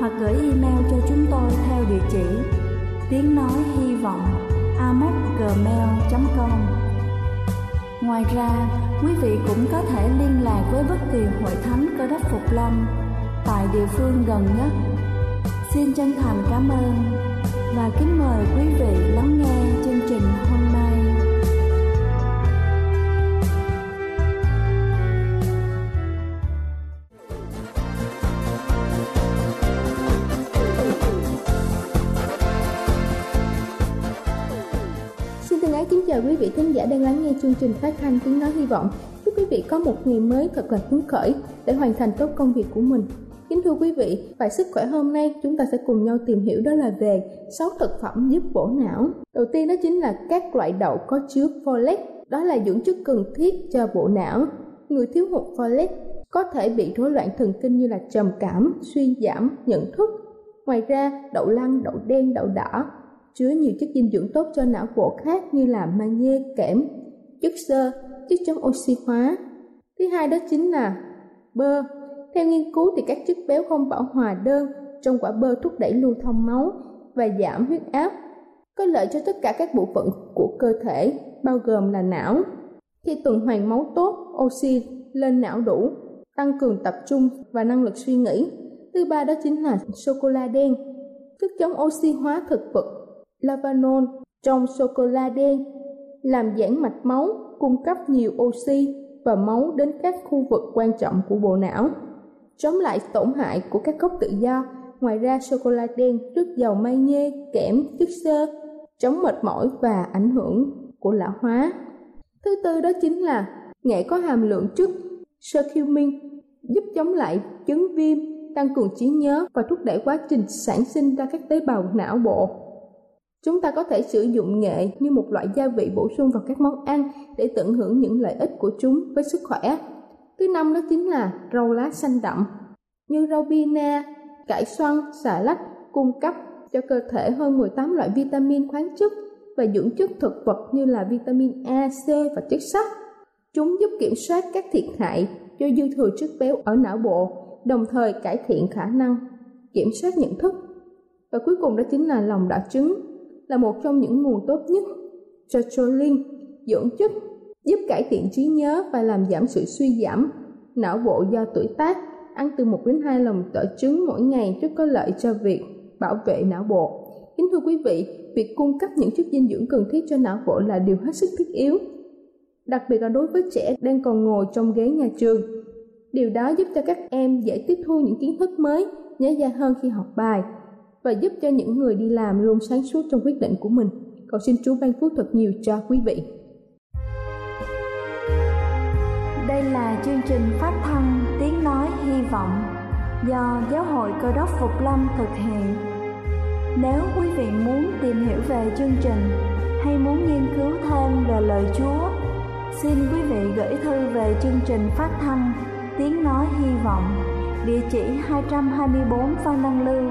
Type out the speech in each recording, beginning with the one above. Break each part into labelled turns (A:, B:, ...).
A: hoặc gửi email cho chúng tôi theo địa chỉ tiếng nói hy vọng amokgmail.com Ngoài ra, quý vị cũng có thể liên lạc với bất kỳ hội thánh cơ đốc Phục Lâm tại địa phương gần nhất. Xin chân thành cảm ơn và kính mời quý vị lắng nghe chương trình hôm nay.
B: Chào quý vị khán giả đang lắng nghe chương trình phát thanh tiếng nói hy vọng. Chúc quý vị có một ngày mới thật là phấn khởi để hoàn thành tốt công việc của mình. Kính thưa quý vị, bài sức khỏe hôm nay chúng ta sẽ cùng nhau tìm hiểu đó là về 6 thực phẩm giúp bổ não. Đầu tiên đó chính là các loại đậu có chứa folate, đó là dưỡng chất cần thiết cho bộ não. Người thiếu hụt folate có thể bị rối loạn thần kinh như là trầm cảm, suy giảm nhận thức. Ngoài ra, đậu lăng, đậu đen, đậu đỏ chứa nhiều chất dinh dưỡng tốt cho não bộ khác như là magie, kẽm, chất xơ, chất chống oxy hóa. Thứ hai đó chính là bơ. Theo nghiên cứu thì các chất béo không bão hòa đơn trong quả bơ thúc đẩy lưu thông máu và giảm huyết áp, có lợi cho tất cả các bộ phận của cơ thể, bao gồm là não. Khi tuần hoàn máu tốt, oxy lên não đủ, tăng cường tập trung và năng lực suy nghĩ. Thứ ba đó chính là sô cô la đen, chất chống oxy hóa thực vật lavanol trong sô cô la đen làm giãn mạch máu, cung cấp nhiều oxy và máu đến các khu vực quan trọng của bộ não. Chống lại tổn hại của các gốc tự do, ngoài ra sô cô la đen rất giàu magie, kẽm, chất xơ, chống mệt mỏi và ảnh hưởng của lão hóa. Thứ tư đó chính là nghệ có hàm lượng chất curcumin giúp chống lại chứng viêm, tăng cường trí nhớ và thúc đẩy quá trình sản sinh ra các tế bào não bộ. Chúng ta có thể sử dụng nghệ như một loại gia vị bổ sung vào các món ăn để tận hưởng những lợi ích của chúng với sức khỏe. Thứ năm đó chính là rau lá xanh đậm, như rau bina, cải xoăn, xà lách cung cấp cho cơ thể hơn 18 loại vitamin khoáng chất và dưỡng chất thực vật như là vitamin A, C và chất sắt. Chúng giúp kiểm soát các thiệt hại do dư thừa chất béo ở não bộ, đồng thời cải thiện khả năng kiểm soát nhận thức. Và cuối cùng đó chính là lòng đỏ trứng, là một trong những nguồn tốt nhất cho choline, dưỡng chất, giúp cải thiện trí nhớ và làm giảm sự suy giảm não bộ do tuổi tác. Ăn từ 1 đến 2 lần tỏi trứng mỗi ngày rất có lợi cho việc bảo vệ não bộ. Kính thưa quý vị, việc cung cấp những chất dinh dưỡng cần thiết cho não bộ là điều hết sức thiết yếu, đặc biệt là đối với trẻ đang còn ngồi trong ghế nhà trường. Điều đó giúp cho các em dễ tiếp thu những kiến thức mới, nhớ ra hơn khi học bài và giúp cho những người đi làm luôn sáng suốt trong quyết định của mình. Cầu xin Chúa ban phước thật nhiều cho quý vị.
A: Đây là chương trình phát thanh Tiếng Nói Hy Vọng do Giáo hội Cơ đốc Phục Lâm thực hiện. Nếu quý vị muốn tìm hiểu về chương trình hay muốn nghiên cứu thêm về lời Chúa, xin quý vị gửi thư về chương trình phát thanh Tiếng Nói Hy Vọng, địa chỉ 224 Phan Đăng Lưu,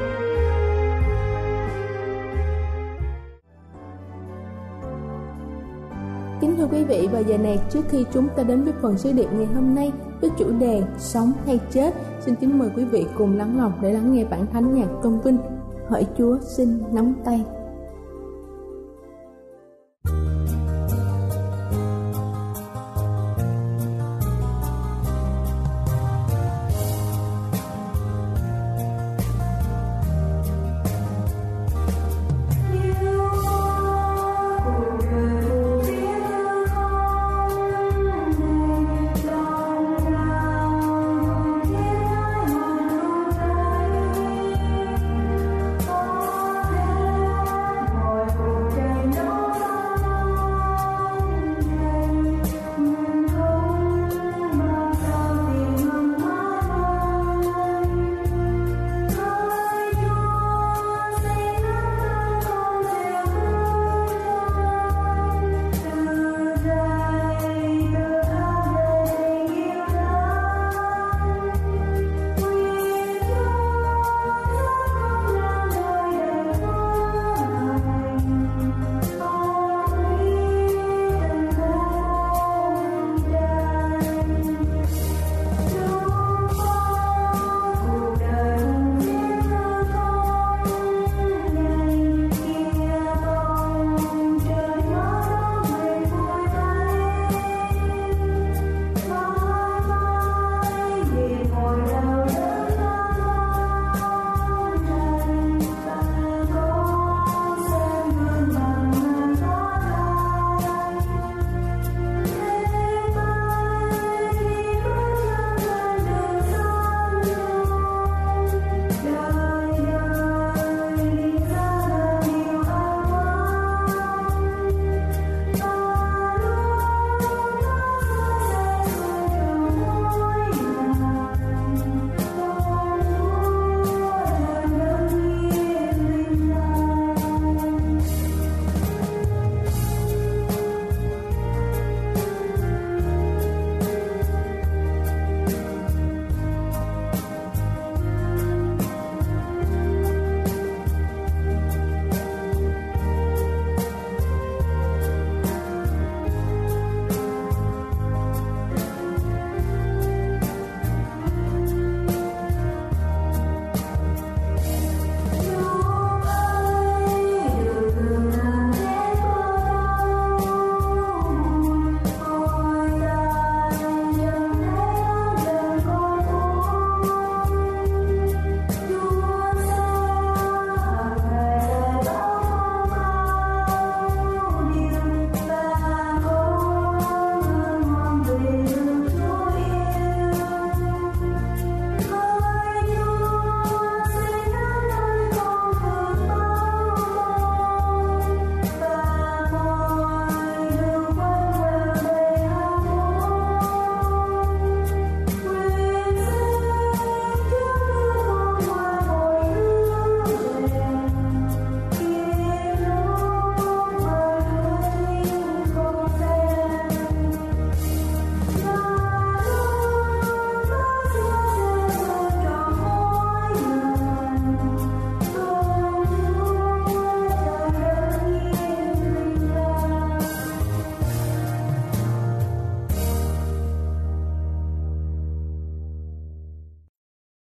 A: Kính thưa quý vị, và giờ này trước khi chúng ta đến với phần sứ điệp ngày hôm nay với chủ đề Sống hay chết, xin kính mời quý vị cùng lắng lòng để lắng nghe bản thánh nhạc công vinh. Hỡi Chúa xin nắm tay.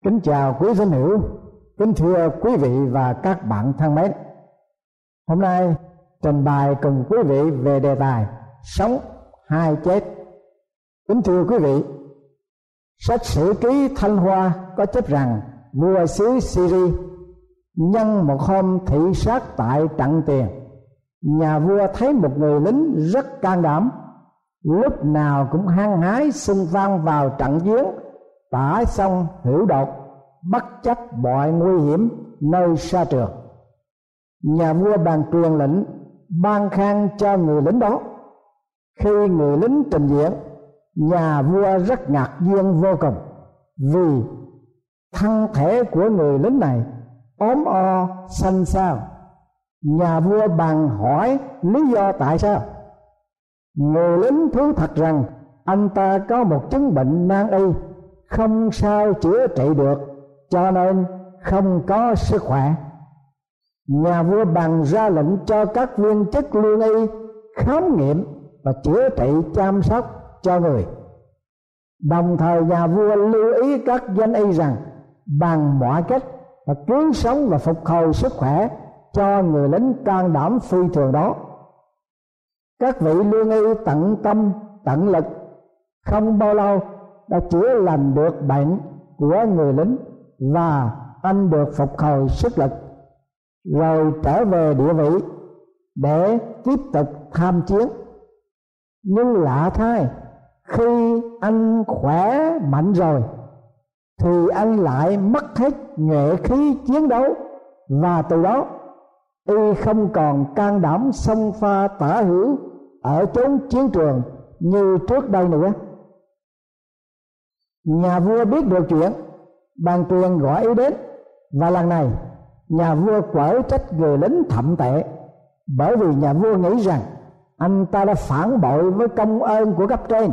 C: Kính chào quý tín hữu, kính thưa quý vị và các bạn thân mến. Hôm nay trình bày cùng quý vị về đề tài sống hay chết. Kính thưa quý vị, sách sử ký Thanh Hoa có chép rằng vua xứ Syri nhân một hôm thị sát tại trận tiền nhà vua thấy một người lính rất can đảm lúc nào cũng hăng hái xung phong vào trận giếng, tả xong hiểu đột bất chấp mọi nguy hiểm nơi xa trường nhà vua bàn truyền lệnh, ban khang cho người lính đó. Khi người lính trình diện, nhà vua rất ngạc nhiên vô cùng vì thân thể của người lính này ốm o xanh xao. Nhà vua bàn hỏi lý do tại sao. Người lính thú thật rằng anh ta có một chứng bệnh nan y không sao chữa trị được cho nên không có sức khỏe. Nhà vua bằng ra lệnh cho các viên chức lương y khám nghiệm và chữa trị, chăm sóc cho người. Đồng thời nhà vua lưu ý các danh y rằng bằng mọi cách và cứu sống và phục hồi sức khỏe cho người lính can đảm phi thường đó. Các vị lương y tận tâm, tận lực, không bao lâu đã chữa lành được bệnh của người lính và anh được phục hồi sức lực, rồi trở về địa vị để tiếp tục tham chiến. Nhưng lạ thay, khi anh khỏe mạnh rồi, thì anh lại mất hết nhuệ khí chiến đấu. Và từ đó, y không còn can đảm xông pha tả hữu ở chốn chiến trường như trước đây nữa. Nhà vua biết được chuyện ban truyền gọi ý đến. Và lần này, nhà vua quở trách người lính thậm tệ, bởi vì nhà vua nghĩ rằng anh ta đã phản bội với công ơn của cấp trên.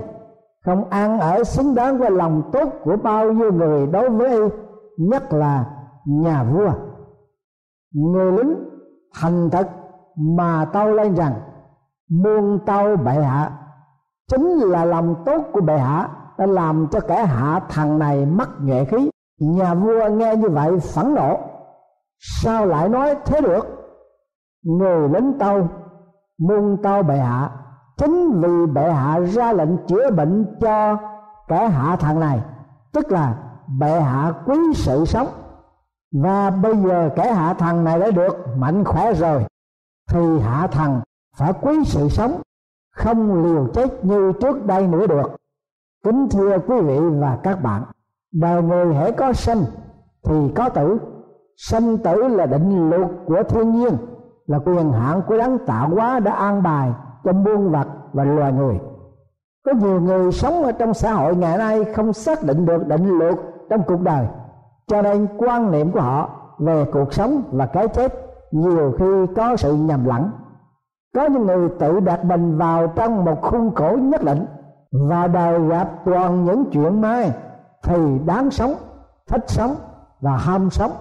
C: Không ăn ở xứng đáng với lòng tốt của bao nhiêu người đối với y, nhất là nhà vua. Người lính thành thật mà tâu lên rằng, muôn tâu bệ hạ, chính là lòng tốt của bệ hạ đã làm cho kẻ hạ thằng này mất nhuệ khí nhà vua nghe như vậy phẫn nộ. Sao lại nói thế được? Người lính tâu, muôn tâu bệ hạ, chính vì bệ hạ ra lệnh chữa bệnh cho kẻ hạ thằng này, tức là bệ hạ quý sự sống. Và bây giờ kẻ hạ thằng này đã được mạnh khỏe rồi, thì hạ thằng phải quý sự sống, không liều chết như trước đây nữa được. Kính thưa quý vị và các bạn và người hễ có sinh thì có tử. Sinh tử là định luật của thiên nhiên, là quyền hạn của đấng tạo hóa đã an bài cho muôn vật và loài người. Có nhiều người sống ở trong xã hội ngày nay không xác định được định luật trong cuộc đời, cho nên quan niệm của họ về cuộc sống và cái chết nhiều khi có sự nhầm lẫn. Có những người tự đặt mình vào trong một khuôn khổ nhất định và đời gặp toàn những chuyện mai thì đáng sống, thích sống và ham sống,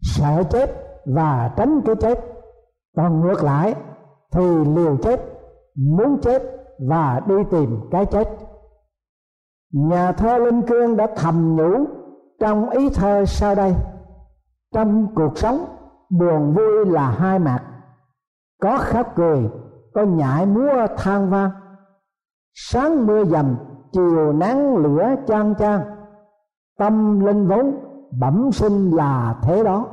C: sợ chết và tránh cái chết. Còn ngược lại, thì liều chết, muốn chết và đi tìm cái chết. Nhà thơ linh cương đã thầm nhủ trong ý thơ sau đây. Trong cuộc sống, buồn vui là hai mặt. Có khóc cười, có nhại múa than vang. Sáng mưa dầm, chiều nắng lửa chan chan tâm linh vốn bẩm sinh là thế đó.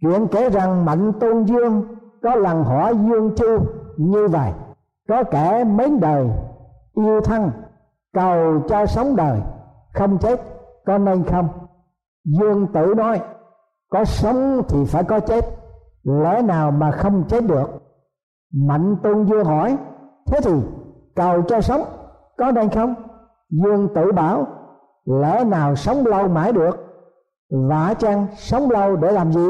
C: Chuyện kể rằng mạnh tôn dương có lần hỏi dương chu như vậy, có kẻ mến đời yêu thân cầu cho sống đời, không chết, có nên không? Dương tử nói, có sống thì phải có chết, lẽ nào mà không chết được? Mạnh tôn dương hỏi, thế thì cầu cho sống, có nên không? Dương tử bảo lỡ nào sống lâu mãi được, vả chăng sống lâu để làm gì?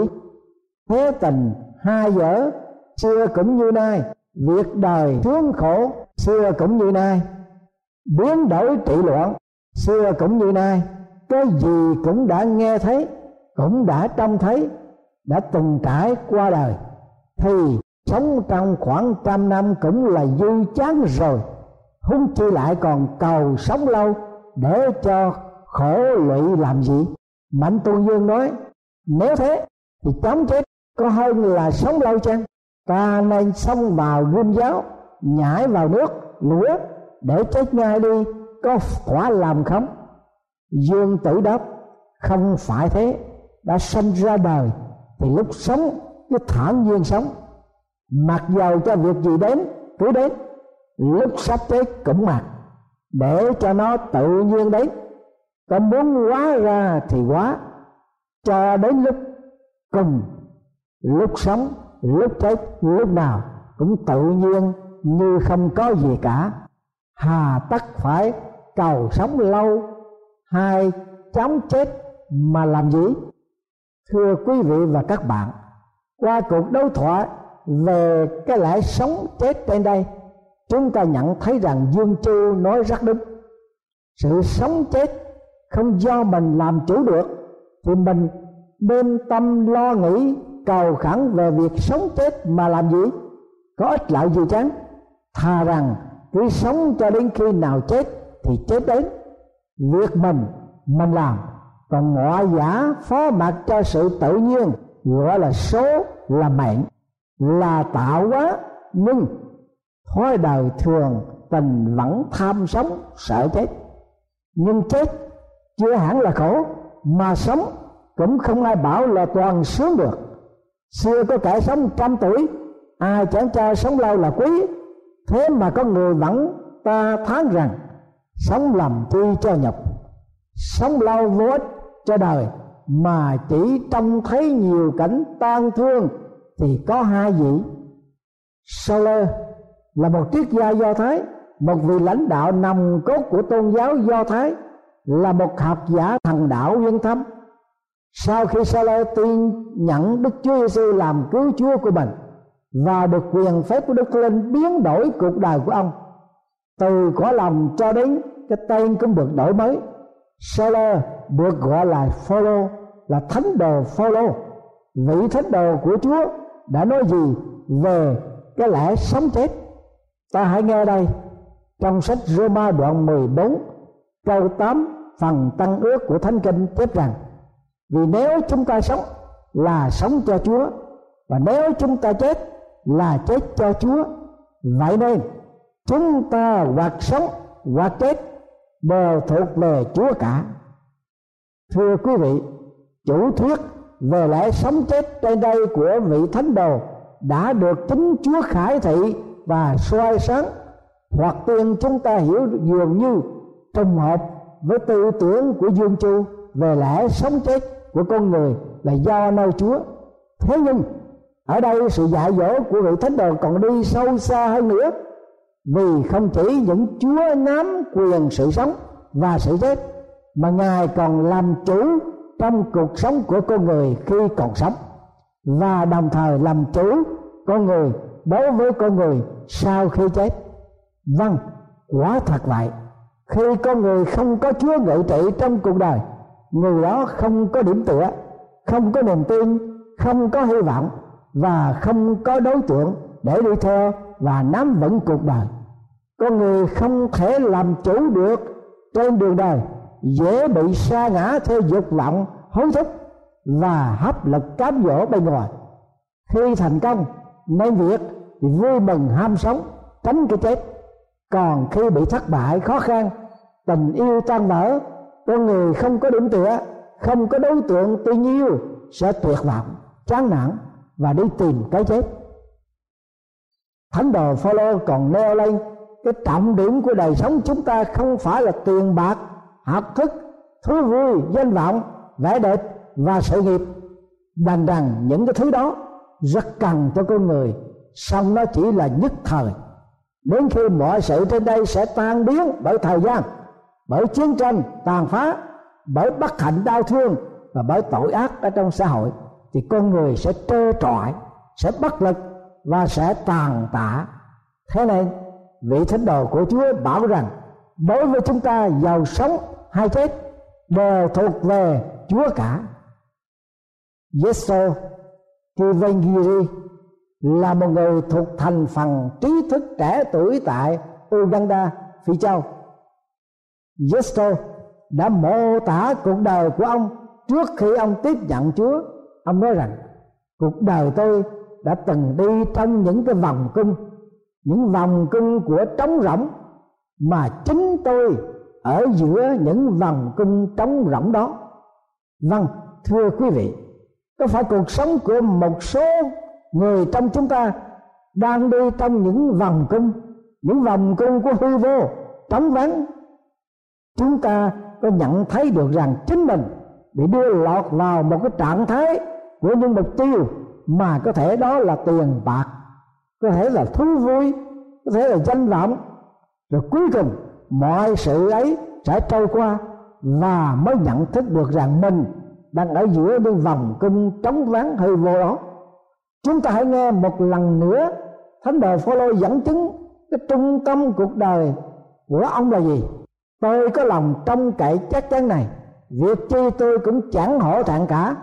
C: Thế tình, hai dở xưa cũng như nay. Việc đời, thương khổ, xưa cũng như nay. Biến đổi trị loạn, xưa cũng như nay. Cái gì cũng đã nghe thấy, cũng đã trông thấy, đã từng trải qua đời. Thì sống trong khoảng trăm năm cũng là dư chán rồi. Hung chi lại còn cầu sống lâu để cho khổ lụy làm gì? Mạnh tôn dương nói, nếu thế thì chống chết có hơn là sống lâu chăng? Ta nên xông vào gươm giáo, nhảy vào nước lửa để chết ngay đi, có quả làm không? Dương tử đáp, không phải thế, đã sinh ra đời thì lúc sống cứ thản nhiên sống. Mặc dầu cho việc gì đến, cứ đến, lúc sắp chết cũng mặc để cho nó tự nhiên đấy. có muốn quá ra thì quá cho đến lúc cùng, lúc sống, lúc chết, lúc nào cũng tự nhiên như không có gì cả. Hà tất phải cầu sống lâu, hay chóng chết mà làm gì? Thưa quý vị và các bạn, qua cuộc đấu thoại về cái lẽ sống chết trên đây chúng ta nhận thấy rằng dương chu nói rất đúng. Sự sống chết không do mình làm chủ được, thì mình bên tâm lo nghĩ, cầu khẩn về việc sống chết mà làm gì? Có ích lợi gì chăng? Thà rằng cứ sống cho đến khi nào chết thì chết đến. Việc mình mình làm. Còn ngọa giả phó mặc cho sự tự nhiên, gọi là số là mệnh là tạo hóa, nhưng thói đời thường, tình vẫn tham sống, sợ chết. Nhưng chết chưa hẳn là khổ, mà sống cũng không ai bảo là toàn sướng được. Xưa có kẻ sống trăm tuổi, ai chẳng cho sống lâu là quý. Thế mà có người vẫn ta thán rằng, sống làm chi cho nhọc sống lâu vô ích cho đời, mà chỉ trông thấy nhiều cảnh tan thương thì có hai vị. Lơ là một triết gia do thái, một vị lãnh đạo nằm cốt của tôn giáo do thái, là một học giả thần đạo nguyên thâm. Sau khi Soler tin nhận Đức Chúa Giêsu làm cứu Chúa của mình và được quyền phép của Đức Linh biến đổi cuộc đời của ông, từ cõi lòng cho đến cái tên cũng được đổi mới Soler được gọi là Phaolô là thánh đồ Phaolô vị thánh đồ của Chúa đã nói gì về cái lẽ sống chết? Ta hãy nghe đây. Trong sách Roma đoạn 14 câu 8 phần tăng ước của thánh kinh chép rằng, vì nếu chúng ta sống là sống cho Chúa, và nếu chúng ta chết là chết cho Chúa, vậy nên chúng ta hoặc sống hoặc chết đều thuộc về Chúa cả. Thưa quý vị, chủ thuyết về lẽ sống chết trên đây của vị thánh đồ đã được chính Chúa khải thị và soi sáng, hoặc tiên chúng ta hiểu dường như trùng hợp với tư tưởng của Dương Chu về lẽ sống chết của con người là do nơi Chúa. Thế nhưng, ở đây sự dạy dỗ của vị thánh đồ còn đi sâu xa hơn nữa, vì không chỉ những Chúa nắm quyền sự sống và sự chết, mà Ngài còn làm chủ trong cuộc sống của con người khi còn sống, và đồng thời làm chủ con người đối với con người, sau khi chết vâng quá thật vậy. Khi con người không có chúa ngự trị trong cuộc đời, người đó không có điểm tựa, không có niềm tin, không có hy vọng và không có đối tượng để đi theo và nắm vững cuộc đời. Con người không thể làm chủ được trên đường đời, dễ bị sa ngã theo dục vọng, hối thúc và hấp lực cám dỗ bên ngoài. Khi thành công nên việc thì vui mừng ham sống, tránh cái chết. Còn khi bị thất bại khó khăn, tình yêu tan vỡ con người không có điểm tựa, không có đối tượng tình yêu sẽ tuyệt vọng, chán nản và đi tìm cái chết. Thánh đồ Phaolô còn nêu lên cái trọng điểm của đời sống chúng ta không phải là tiền bạc, học thức, thú vui, danh vọng, vẻ đẹp và sự nghiệp. Đành rằng những cái thứ đó rất cần cho con người. Song nó chỉ là nhất thời. Đến khi mọi sự trên đây sẽ tan biến bởi thời gian, bởi chiến tranh tàn phá, bởi bất hạnh đau thương và bởi tội ác ở trong xã hội, thì con người sẽ trơ trọi, sẽ bất lực và sẽ tàn tạ thế nên, vị thánh đồ của chúa bảo rằng, đối với chúng ta giàu sống hay chết, đều thuộc về chúa cả. Yeso Kivengiri là một người thuộc thành phần trí thức trẻ tuổi tại Uganda, Phi Châu. Yesto đã mô tả cuộc đời của ông trước khi ông tiếp nhận Chúa. Ông nói rằng cuộc đời tôi đã từng đi trong những cái vòng cung, những vòng cung của trống rỗng mà chính tôi ở giữa những vòng cung trống rỗng đó. Vâng, thưa quý vị, có phải cuộc sống của một số người trong chúng ta đang đi trong những vòng cung, những vòng cung của hư vô, trống vắng? Chúng ta có nhận thấy được rằng chính mình bị đưa lọt vào một cái trạng thái của những mục tiêu mà có thể đó là tiền bạc, có thể là thú vui, có thể là danh vọng. Rồi cuối cùng, mọi sự ấy sẽ trôi qua và mới nhận thức được rằng mình đang ở giữa đôi vòng cung trống vắng hơi vô đó chúng ta hãy nghe một lần nữa thánh đời Phaolô dẫn chứng cái trung tâm cuộc đời của ông là gì? Tôi có lòng trông cậy chắc chắn này. Việc chi tôi cũng chẳng hổ thẹn cả,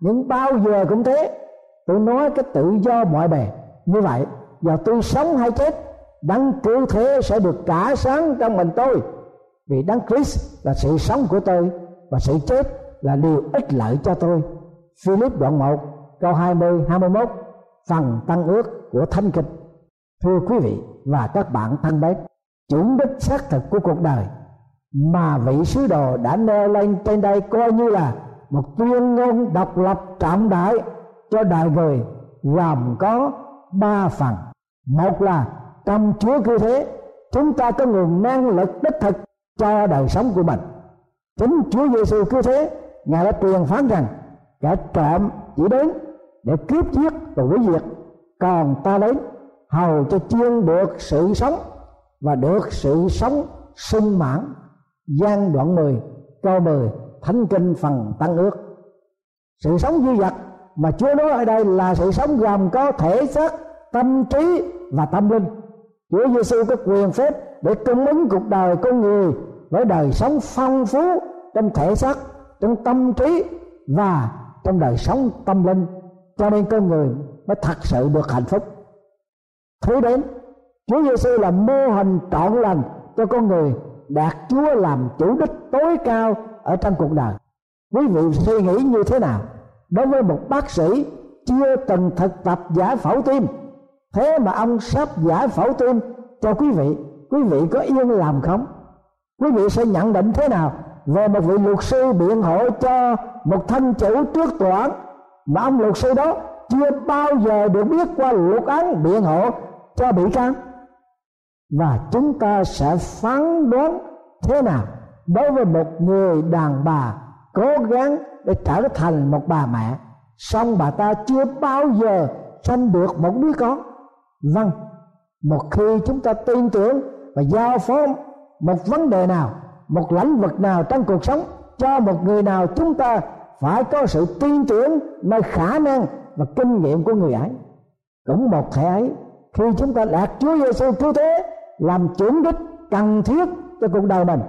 C: nhưng bao giờ cũng thế. Tôi nói cái tự do mọi bề. Như vậy, giờ tôi sống hay chết, đấng cứu thế sẽ được trả sáng trong mình tôi. Vì đấng Christ là sự sống của tôi và sự chết là điều ích lợi cho tôi. Philip đoạn 1 câu 20 21 phần tăng ước của thanh kịch thưa quý vị và các bạn thân mến chủ đích xác thực của cuộc đời mà vị sứ đồ đã nêu lên trên đây coi như là một tuyên ngôn độc lập trọng đại cho đời người gồm có ba phần. Một là trong chúa cứu thế, chúng ta có nguồn năng lực đích thực cho đời sống của mình. Chính chúa giêsu cứu thế ngài đã truyền phán rằng, kẻ trộm chỉ đến để cướp giết và hủy diệt, còn ta đến hầu cho chiên được sự sống và được sự sống sung mãn. Gian đoạn 10 câu 10 thánh kinh phần tăng ước. Sự sống duy vật mà Chúa nói ở đây là sự sống gồm có thể xác, tâm trí và tâm linh. Chúa Giêsu có quyền phép để cung ứng cuộc đời con người với đời sống phong phú trong thể xác trong tâm trí và trong đời sống tâm linh, cho nên con người mới thật sự được hạnh phúc. Thứ đến, Chúa Giêsu là mô hình trọn lành cho con người đạt Chúa làm chủ đích tối cao ở trong cuộc đời. Quý vị suy nghĩ như thế nào đối với một bác sĩ chưa từng thực tập giải phẫu tim? Thế mà ông sắp giải phẫu tim cho quý vị quý vị có yên làm không? Quý vị sẽ nhận định thế nào về một vị luật sư biện hộ cho một thân chủ trước tòa án, mà ông luật sư đó chưa bao giờ được biết qua luật án biện hộ cho bị can. Và chúng ta sẽ phán đoán thế nào đối với một người đàn bà cố gắng để trở thành một bà mẹ, song bà ta chưa bao giờ sanh được một đứa con. Vâng một khi chúng ta tin tưởng và giao phó một vấn đề nào một lĩnh vực nào trong cuộc sống cho một người nào chúng ta phải có sự tin tưởng nơi khả năng và kinh nghiệm của người ấy. Cũng một thể ấy, khi chúng ta đạt Chúa Giêsu cứu thế làm chuẩn đích cần thiết cho cuộc đời mình,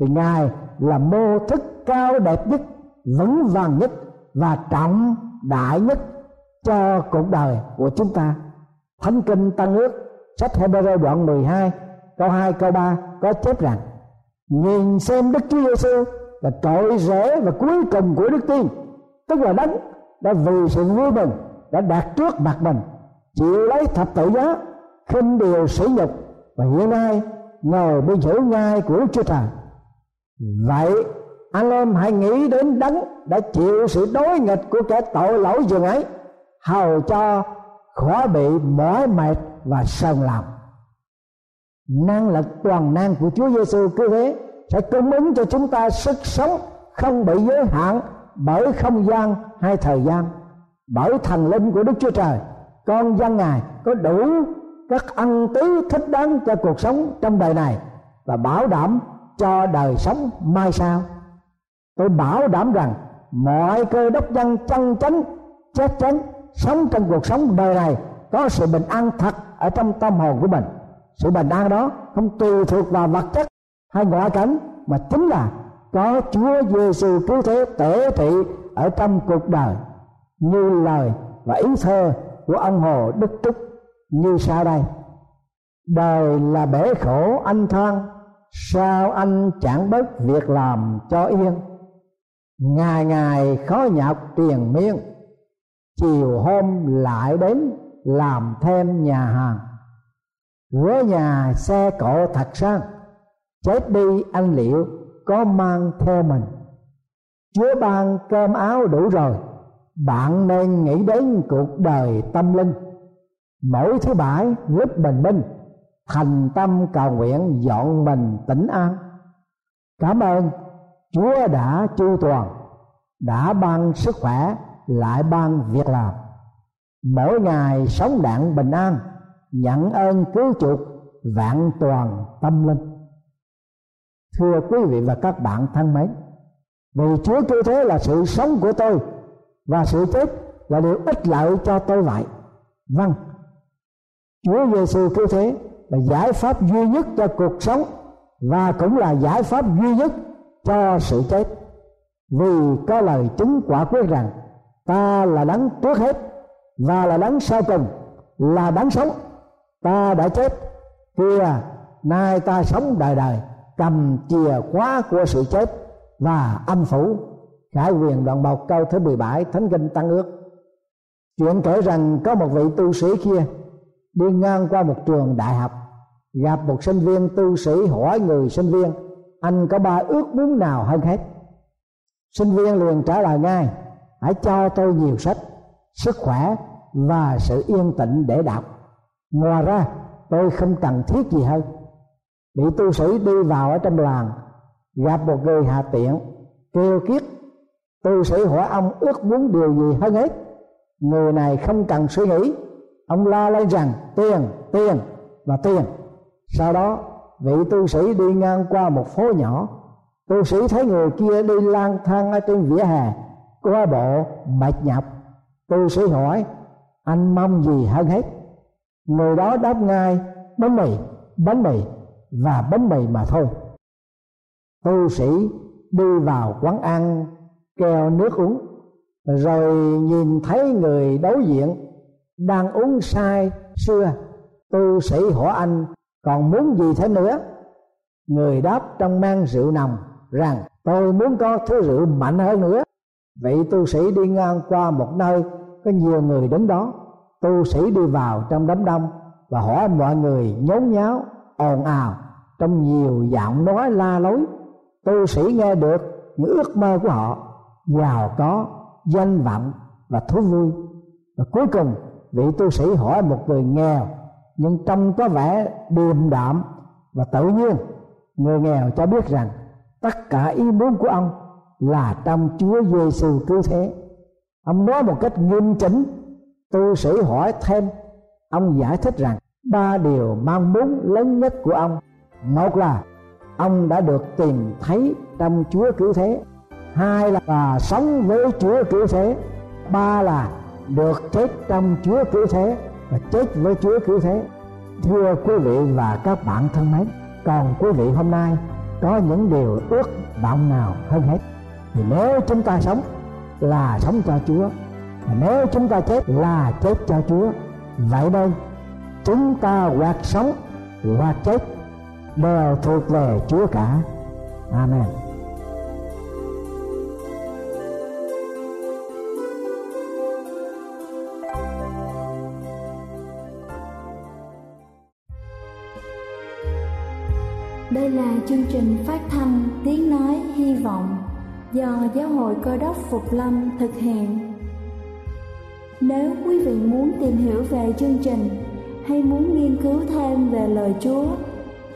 C: thì ngài là mô thức cao đẹp nhất, vững vàng nhất và trọng đại nhất cho cuộc đời của chúng ta. Thánh kinh tăng ước, sách Hebrew đoạn 12 câu 2 câu 3 có chép rằng nhìn xem Đức Chúa Giêsu là trội rễ và cuối cùng của đức tin. Tức là đấng đã vì sự vui mình đã đạt trước mặt mình, chịu lấy thập tự giá, khinh điều sỉ nhục và hiện nay ngồi bên chỗ ngai của đức Chúa Trời. Vậy, anh em hãy nghĩ đến đấng đã chịu sự đối nghịch của kẻ tội lỗi dường ấy, hầu cho khỏi bị mỏi mệt và sờn lòng. Năng lực toàn năng của Chúa Giêsu cứ thế sẽ cung ứng cho chúng ta sức sống không bị giới hạn bởi không gian hay thời gian. Bởi thần linh của Đức Chúa Trời, con dân ngài có đủ các ân tứ thích đáng cho cuộc sống trong đời này và bảo đảm cho đời sống mai sau. Tôi bảo đảm rằng mọi cơ đốc dân chân chánh chắc chắn sống trong cuộc sống đời này có sự bình an thật ở trong tâm hồn của mình. Sự bình an đó không tùy thuộc vào vật chất hay ngoại cảnh mà chính là có Chúa Giêsu cứu thế tể trị ở trong cuộc đời, như lời và ý thơ của ông Hồ Đức Túc như sau đây. Đời là bể khổ anh than, sao anh chẳng bớt việc làm cho yên? Ngày ngày khó nhọc tiền miên, chiều hôm lại đến làm thêm nhà hàng. Với nhà xe cộ thật sang chết đi anh liệu, có mang theo mình. Chúa ban cơm áo đủ rồi, bạn nên nghĩ đến cuộc đời tâm linh. Mỗi thứ bảy lúc bình minh, thành tâm cầu nguyện dọn mình tỉnh an. Cảm ơn chúa đã chu toàn, đã ban sức khỏe, lại ban việc làm. Mỗi ngày sống đặng bình an, nhận ơn cứu chuộc vạn toàn tâm linh thưa quý vị và các bạn thân mến, vì chúa cứu thế là sự sống của tôi và sự chết là điều ích lợi cho tôi vậy. Vâng chúa giêsu cứu thế là giải pháp duy nhất cho cuộc sống và cũng là giải pháp duy nhất cho sự chết. Vì có lời chứng quả quyết rằng, ta là đấng trước hết và là đấng sau cùng, là đấng sống. Ta đã chết kia nay ta sống đời đời cầm chìa khóa của sự chết và âm phủ, khải quyền đoạn một câu thứ 17 thánh kinh tăng ước. Chuyện kể rằng có một vị tu sĩ kia đi ngang qua một trường đại học, gặp một sinh viên tu sĩ hỏi người sinh viên, anh có ba ước muốn nào hơn hết? Sinh viên liền trả lời ngay, hãy cho tôi nhiều sách, sức khỏe và sự yên tĩnh để đọc. Ngoài ra, tôi không cần thiết gì hơn vị tu sĩ đi vào ở trong làng, gặp một người hạ tiện, kêu kiết. Tu sĩ hỏi ông ước muốn điều gì hơn hết? Người này không cần suy nghĩ. Ông la lên rằng, tiền tiền và tiền. Sau đó, vị tu sĩ đi ngang qua một phố nhỏ. Tu sĩ thấy người kia đi lang thang ở trên vỉa hè, qua bộ mệt nhọc. Tu sĩ hỏi, anh mong gì hơn hết? Người đó đáp ngay, bánh mì bánh mì và bánh mì mà thôi. Tu sĩ đi vào quán ăn kêu nước uống, rồi nhìn thấy người đối diện đang uống sai xưa tu sĩ hỏi anh, còn muốn gì thế nữa? Người đáp trong mang rượu nồng rằng, tôi muốn có thứ rượu mạnh hơn nữa. Vị tu sĩ đi ngang qua một nơi, có nhiều người đến đó. Tu sĩ đi vào trong đám đông và hỏi mọi người nhốn nháo, ồn ào trong nhiều giọng nói la lối tu sĩ nghe được những ước mơ của họ giàu có danh vọng và thú vui và cuối cùng vị tu sĩ hỏi một người nghèo nhưng trông có vẻ điềm đạm và tự nhiên người nghèo cho biết rằng tất cả ý muốn của ông là trong Chúa Giêsu cứu thế. Ông nói một cách nghiêm chỉnh, tu sĩ hỏi thêm, ông giải thích rằng ba điều mong muốn lớn nhất của ông. Một là ông đã được tìm thấy trong Chúa cứu thế. Hai là và sống với Chúa cứu thế. Ba là được chết trong Chúa cứu thế và chết với Chúa cứu thế. Thưa quý vị và các bạn thân mến, còn quý vị hôm nay có những điều ước vọng nào hơn hết thì nếu chúng ta sống là sống cho Chúa và nếu chúng ta chết là chết cho Chúa vậy đây chúng ta hoặc sống hoặc chết đều thuộc về Chúa cả Amen
A: Đây là chương trình phát thanh Tiếng Nói Hy Vọng do Giáo hội Cơ đốc Phục Lâm thực hiện. Nếu quý vị muốn tìm hiểu về chương trình hay muốn nghiên cứu thêm về lời Chúa,